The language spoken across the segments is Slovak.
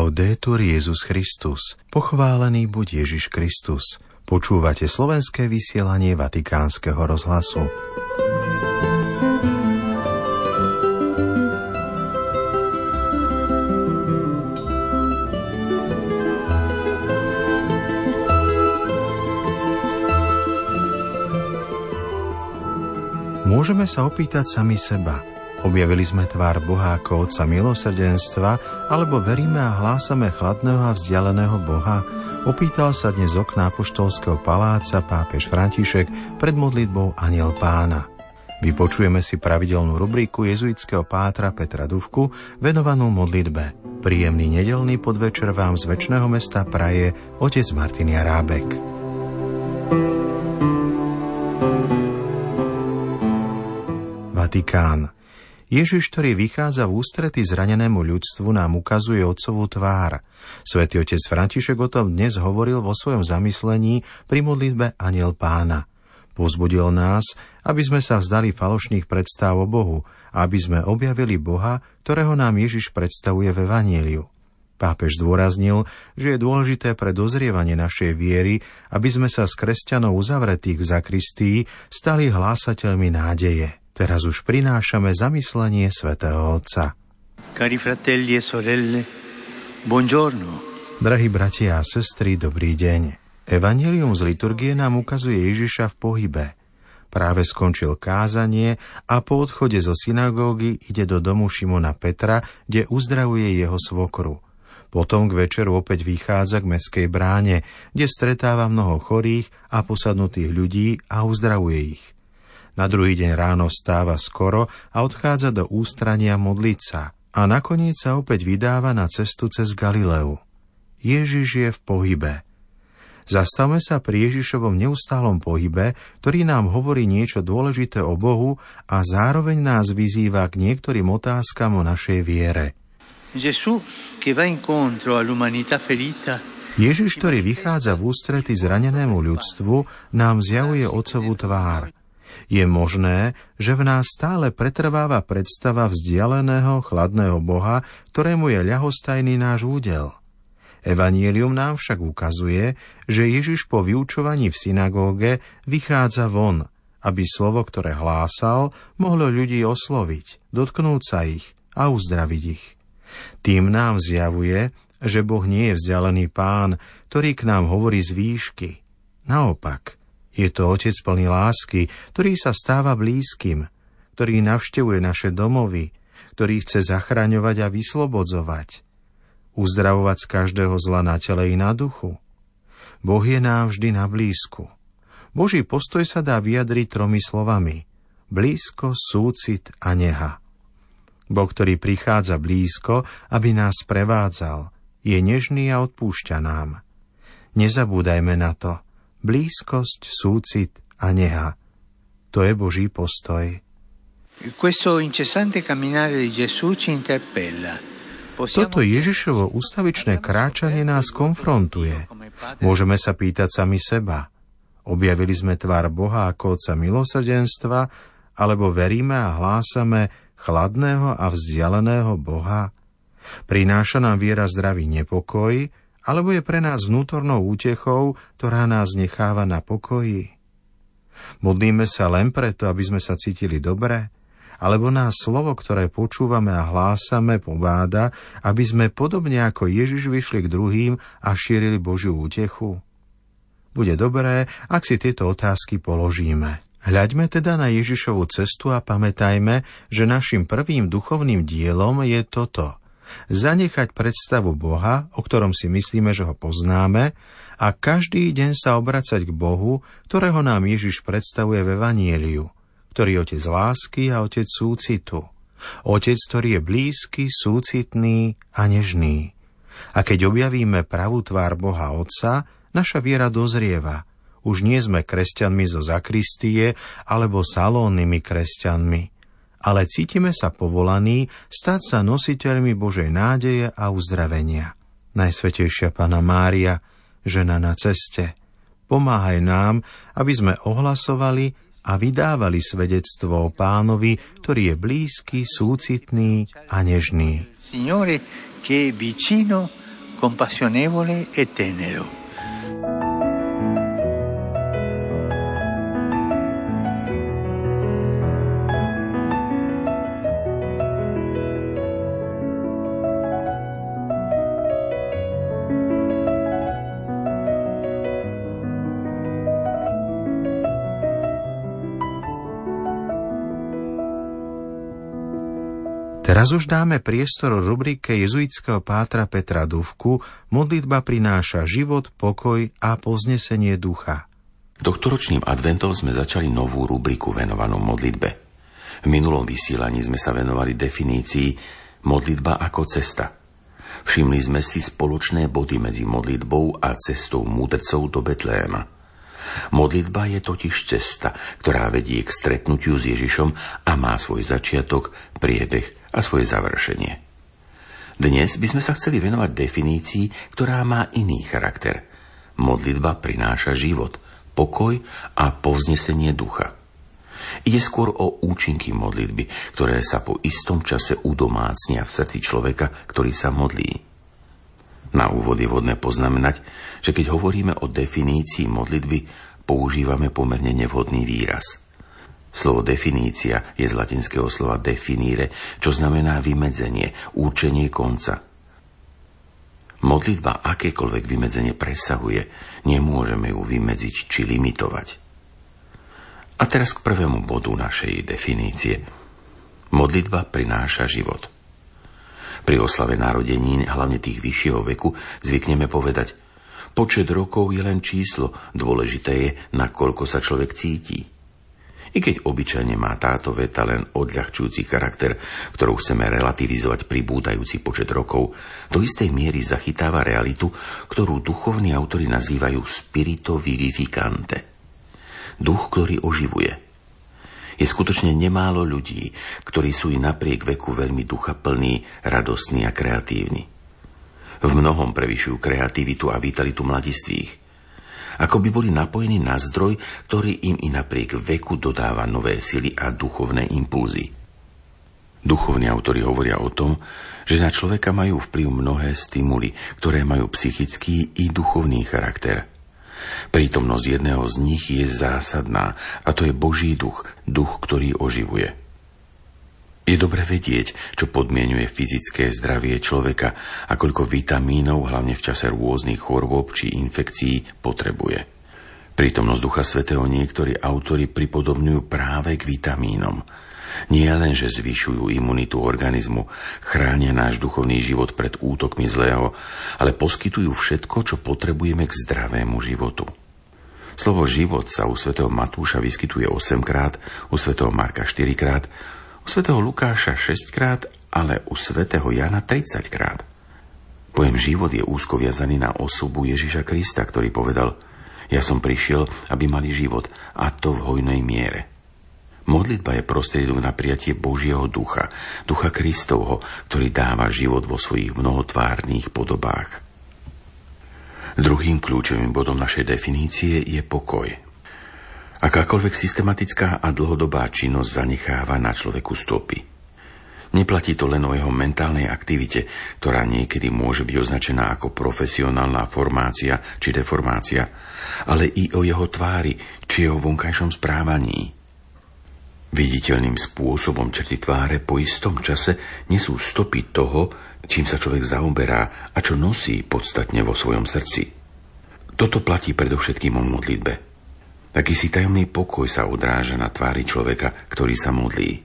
Laudetur Jezus Christus. Pochválený buď Ježiš Kristus. Počúvate slovenské vysielanie Vatikánskeho rozhlasu. Môžeme sa opýtať sami seba – Objavili sme tvár Boha ako Otca milosrdenstva, alebo veríme a hlásame chladného a vzdialeného Boha? Opýtal sa dnes z okna Apoštolského paláca pápež František pred modlitbou Aniel pána. Vypočujeme si pravidelnú rubriku jezuitského pátra Petra Duvku venovanú modlitbe. Príjemný nedelný podvečer vám z väčšného mesta praje otec Martin Jarábek. Vatikán. Ježiš, ktorý vychádza v ústrety zranenému ľudstvu, nám ukazuje otcovú tvár. Svetý otec František o tom dnes hovoril vo svojom zamyslení pri modlitbe Aniel pána. Pozbudil nás, aby sme sa vzdali falošných predstav o Bohu aby sme objavili Boha, ktorého nám Ježiš predstavuje v Evaníliu. Pápež zdôraznil, že je dôležité pre dozrievanie našej viery, aby sme sa z kresťanov uzavretých v zakristii stali hlásateľmi nádeje. Teraz už prinášame zamyslenie svätého Otca. Cari fratelli e sorelle, buongiorno. Drahí bratia a sestry, dobrý deň. Evangelium z liturgie nám ukazuje Ježiša v pohybe. Práve skončil kázanie a po odchode zo synagógy ide do domu Šimona Petra, kde uzdravuje jeho svokru. Potom k večeru opäť vychádza k meskej bráne, kde stretáva mnoho chorých a posadnutých ľudí a uzdravuje ich. Na druhý deň ráno stáva skoro a odchádza do ústrania modliť sa. A nakoniec sa opäť vydáva na cestu cez Galileu. Ježiš je v pohybe. Zastavme sa pri Ježišovom neustálom pohybe, ktorý nám hovorí niečo dôležité o Bohu a zároveň nás vyzýva k niektorým otázkam o našej viere. Ježiš, ktorý vychádza v ústrety zranenému ľudstvu, nám zjavuje ocovú tvár – je možné, že v nás stále pretrváva predstava vzdialeného, chladného Boha, ktorému je ľahostajný náš údel. Evangelium nám však ukazuje, že Ježiš po vyučovaní v synagóge vychádza von, aby slovo, ktoré hlásal, mohlo ľudí osloviť, dotknúť sa ich a uzdraviť ich. Tým nám zjavuje, že Boh nie je vzdialený pán, ktorý k nám hovorí z výšky. Naopak – je to Otec plný lásky, ktorý sa stáva blízkym, ktorý navštevuje naše domovy, ktorý chce zachraňovať a vyslobodzovať, uzdravovať z každého zla na tele i na duchu. Boh je nám vždy na blízku. Boží postoj sa dá vyjadriť tromi slovami. Blízko, súcit a neha. Boh, ktorý prichádza blízko, aby nás prevádzal, je nežný a odpúšťa nám. Nezabúdajme na to – blízkosť, súcit a neha. To je Boží postoj. Toto Ježišovo ustavičné kráčanie nás konfrontuje. Môžeme sa pýtať sami seba. Objavili sme tvár Boha ako Otca milosrdenstva, alebo veríme a hlásame chladného a vzdialeného Boha? Prináša nám viera zdravý nepokoj, alebo je pre nás vnútornou útechou, ktorá nás necháva na pokoji? Modlíme sa len preto, aby sme sa cítili dobre? Alebo nás slovo, ktoré počúvame a hlásame, pobáda, aby sme podobne ako Ježiš vyšli k druhým a šírili Božiu útechu? Bude dobré, ak si tieto otázky položíme. Hľaďme teda na Ježišovu cestu a pamätajme, že našim prvým duchovným dielom je toto – zanechať predstavu Boha, o ktorom si myslíme, že ho poznáme, a každý deň sa obracať k Bohu, ktorého nám Ježiš predstavuje v Evanieliu, ktorý je otec lásky a otec súcitu. Otec, ktorý je blízky, súcitný a nežný. A keď objavíme pravú tvár Boha Otca, naša viera dozrieva. Už nie sme kresťanmi zo zakristie alebo salónnymi kresťanmi ale cítime sa povolaní stať sa nositeľmi Božej nádeje a uzdravenia. Najsvetejšia Pana Mária, žena na ceste, pomáhaj nám, aby sme ohlasovali a vydávali svedectvo o pánovi, ktorý je blízky, súcitný a nežný. Signore che vicino, compassionevole e tenero. Teraz už dáme priestor rubrike jezuitského pátra Petra Duvku Modlitba prináša život, pokoj a poznesenie ducha. Doktoročným adventom sme začali novú rubriku venovanú modlitbe. V minulom vysielaní sme sa venovali definícii modlitba ako cesta. Všimli sme si spoločné body medzi modlitbou a cestou múdrcov do Betléma. Modlitba je totiž cesta, ktorá vedie k stretnutiu s Ježišom a má svoj začiatok, priebeh a svoje završenie. Dnes by sme sa chceli venovať definícii, ktorá má iný charakter. Modlitba prináša život, pokoj a povznesenie ducha. Ide skôr o účinky modlitby, ktoré sa po istom čase udomácnia v srdci človeka, ktorý sa modlí. Na úvod je vhodné poznamenať, že keď hovoríme o definícii modlitby, používame pomerne nevhodný výraz. Slovo definícia je z latinského slova definire, čo znamená vymedzenie, určenie konca. Modlitba akékoľvek vymedzenie presahuje, nemôžeme ju vymedziť či limitovať. A teraz k prvému bodu našej definície. Modlitba prináša život. Pri oslave narodenín, hlavne tých vyššieho veku, zvykneme povedať Počet rokov je len číslo, dôležité je, nakoľko sa človek cíti. I keď obyčajne má táto veta len odľahčujúci charakter, ktorou chceme relativizovať pribúdajúci počet rokov, do istej miery zachytáva realitu, ktorú duchovní autori nazývajú spirito vivificante. Duch, ktorý oživuje – je skutočne nemálo ľudí, ktorí sú i napriek veku veľmi ducha plní, radostní a kreatívni. V mnohom prevyšujú kreativitu a vitalitu mladistvých. Ako by boli napojení na zdroj, ktorý im i napriek veku dodáva nové sily a duchovné impulzy. Duchovní autori hovoria o tom, že na človeka majú vplyv mnohé stimuly, ktoré majú psychický i duchovný charakter – Prítomnosť jedného z nich je zásadná a to je Boží duch, duch, ktorý oživuje. Je dobre vedieť, čo podmienuje fyzické zdravie človeka a koľko vitamínov, hlavne v čase rôznych chorôb či infekcií, potrebuje. Prítomnosť Ducha Svetého niektorí autory pripodobňujú práve k vitamínom – nie len, že zvyšujú imunitu organizmu, chránia náš duchovný život pred útokmi zlého, ale poskytujú všetko, čo potrebujeme k zdravému životu. Slovo život sa u svätého Matúša vyskytuje 8 krát, u svätého Marka 4 krát, u svätého Lukáša 6 krát, ale u svätého Jana 30 krát. Pojem život je úzko viazaný na osobu Ježiša Krista, ktorý povedal Ja som prišiel, aby mali život, a to v hojnej miere. Modlitba je prostriedok na prijatie Božieho ducha, ducha Kristovho, ktorý dáva život vo svojich mnohotvárnych podobách. Druhým kľúčovým bodom našej definície je pokoj. Akákoľvek systematická a dlhodobá činnosť zanecháva na človeku stopy. Neplatí to len o jeho mentálnej aktivite, ktorá niekedy môže byť označená ako profesionálna formácia či deformácia, ale i o jeho tvári či jeho vonkajšom správaní. Viditeľným spôsobom črty tváre po istom čase nesú stopy toho, čím sa človek zaoberá a čo nosí podstatne vo svojom srdci. Toto platí predovšetkým o modlitbe. Taký si tajomný pokoj sa odráža na tvári človeka, ktorý sa modlí.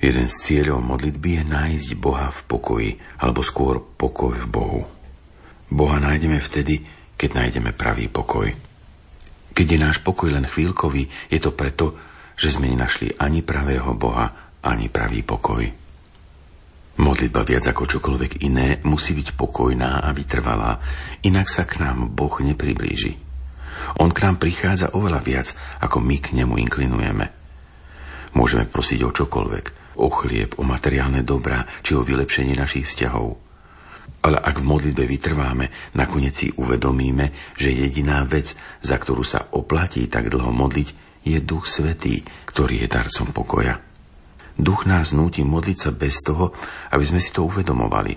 Jeden z cieľov modlitby je nájsť Boha v pokoji, alebo skôr pokoj v Bohu. Boha nájdeme vtedy, keď nájdeme pravý pokoj. Keď je náš pokoj len chvíľkový, je to preto, že sme nenašli ani pravého Boha, ani pravý pokoj. Modlitba viac ako čokoľvek iné musí byť pokojná a vytrvalá, inak sa k nám Boh nepriblíži. On k nám prichádza oveľa viac, ako my k nemu inklinujeme. Môžeme prosiť o čokoľvek, o chlieb, o materiálne dobrá, či o vylepšenie našich vzťahov. Ale ak v modlitbe vytrváme, nakoniec si uvedomíme, že jediná vec, za ktorú sa oplatí tak dlho modliť, je Duch Svetý, ktorý je darcom pokoja. Duch nás núti modliť sa bez toho, aby sme si to uvedomovali.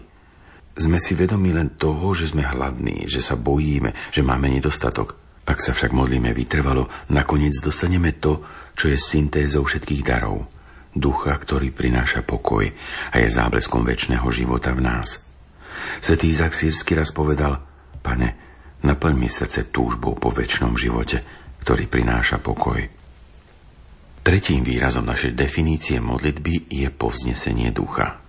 Sme si vedomi len toho, že sme hladní, že sa bojíme, že máme nedostatok. Ak sa však modlíme vytrvalo, nakoniec dostaneme to, čo je syntézou všetkých darov. Ducha, ktorý prináša pokoj a je zábleskom väčšného života v nás. Svetý Izak Sírsky raz povedal, pane, naplň mi srdce túžbou po väčšnom živote, ktorý prináša pokoj. Tretím výrazom našej definície modlitby je povznesenie ducha.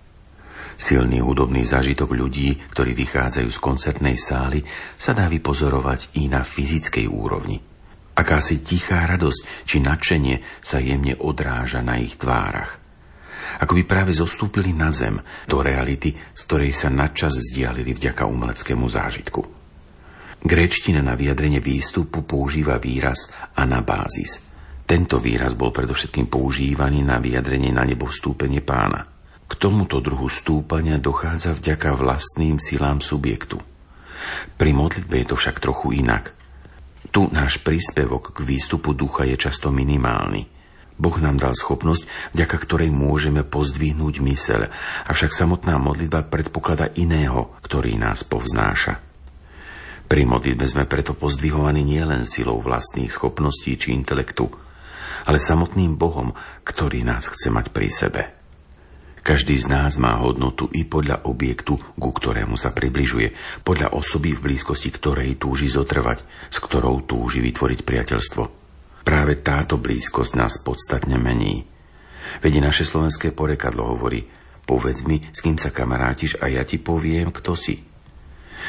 Silný hudobný zážitok ľudí, ktorí vychádzajú z koncertnej sály, sa dá vypozorovať i na fyzickej úrovni. Akási tichá radosť či nadšenie sa jemne odráža na ich tvárach. Ako by práve zostúpili na zem, do reality, z ktorej sa nadčas vzdialili vďaka umeleckému zážitku. Gréčtina na vyjadrenie výstupu používa výraz anabázis – tento výraz bol predovšetkým používaný na vyjadrenie na nebo vstúpenie pána. K tomuto druhu stúpania dochádza vďaka vlastným silám subjektu. Pri modlitbe je to však trochu inak. Tu náš príspevok k výstupu ducha je často minimálny. Boh nám dal schopnosť, vďaka ktorej môžeme pozdvihnúť myseľ, avšak samotná modlitba predpoklada iného, ktorý nás povznáša. Pri modlitbe sme preto pozdvihovaní nielen silou vlastných schopností či intelektu, ale samotným Bohom, ktorý nás chce mať pri sebe. Každý z nás má hodnotu i podľa objektu, ku ktorému sa približuje, podľa osoby v blízkosti ktorej túži zotrvať, s ktorou túži vytvoriť priateľstvo. Práve táto blízkosť nás podstatne mení. Veď naše slovenské porekadlo hovorí, povedz mi, s kým sa kamarátiš a ja ti poviem, kto si.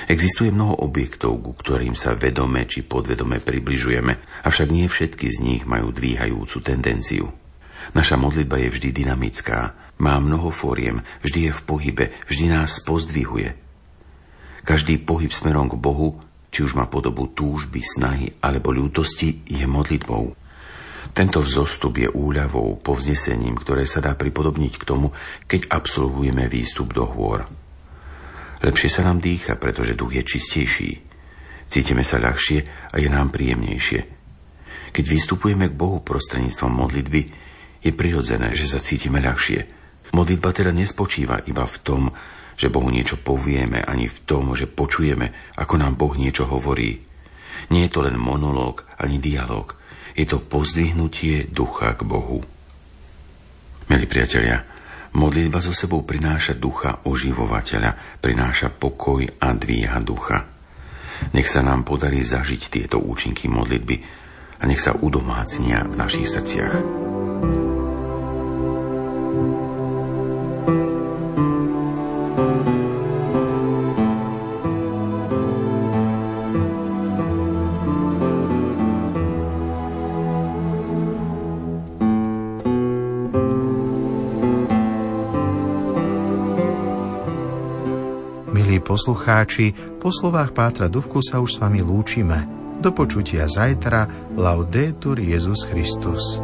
Existuje mnoho objektov, ku ktorým sa vedome či podvedome približujeme, avšak nie všetky z nich majú dvíhajúcu tendenciu. Naša modlitba je vždy dynamická, má mnoho fóriem, vždy je v pohybe, vždy nás pozdvihuje. Každý pohyb smerom k Bohu, či už má podobu túžby, snahy alebo ľútosti, je modlitbou. Tento vzostup je úľavou, povznesením, ktoré sa dá pripodobniť k tomu, keď absolvujeme výstup do hôr. Lepšie sa nám dýcha, pretože duch je čistejší. Cítime sa ľahšie a je nám príjemnejšie. Keď vystupujeme k Bohu prostredníctvom modlitby, je prirodzené, že sa cítime ľahšie. Modlitba teda nespočíva iba v tom, že Bohu niečo povieme, ani v tom, že počujeme, ako nám Boh niečo hovorí. Nie je to len monológ ani dialog. Je to pozdvihnutie ducha k Bohu. Milí priatelia, Modlitba zo sebou prináša ducha oživovateľa, prináša pokoj a dvíha ducha. Nech sa nám podarí zažiť tieto účinky modlitby a nech sa udomácnia v našich srdciach. Poslucháči, po slovách Pátra Duvku sa už s vami lúčime. Do počutia zajtra. Laudetur Jezus Christus.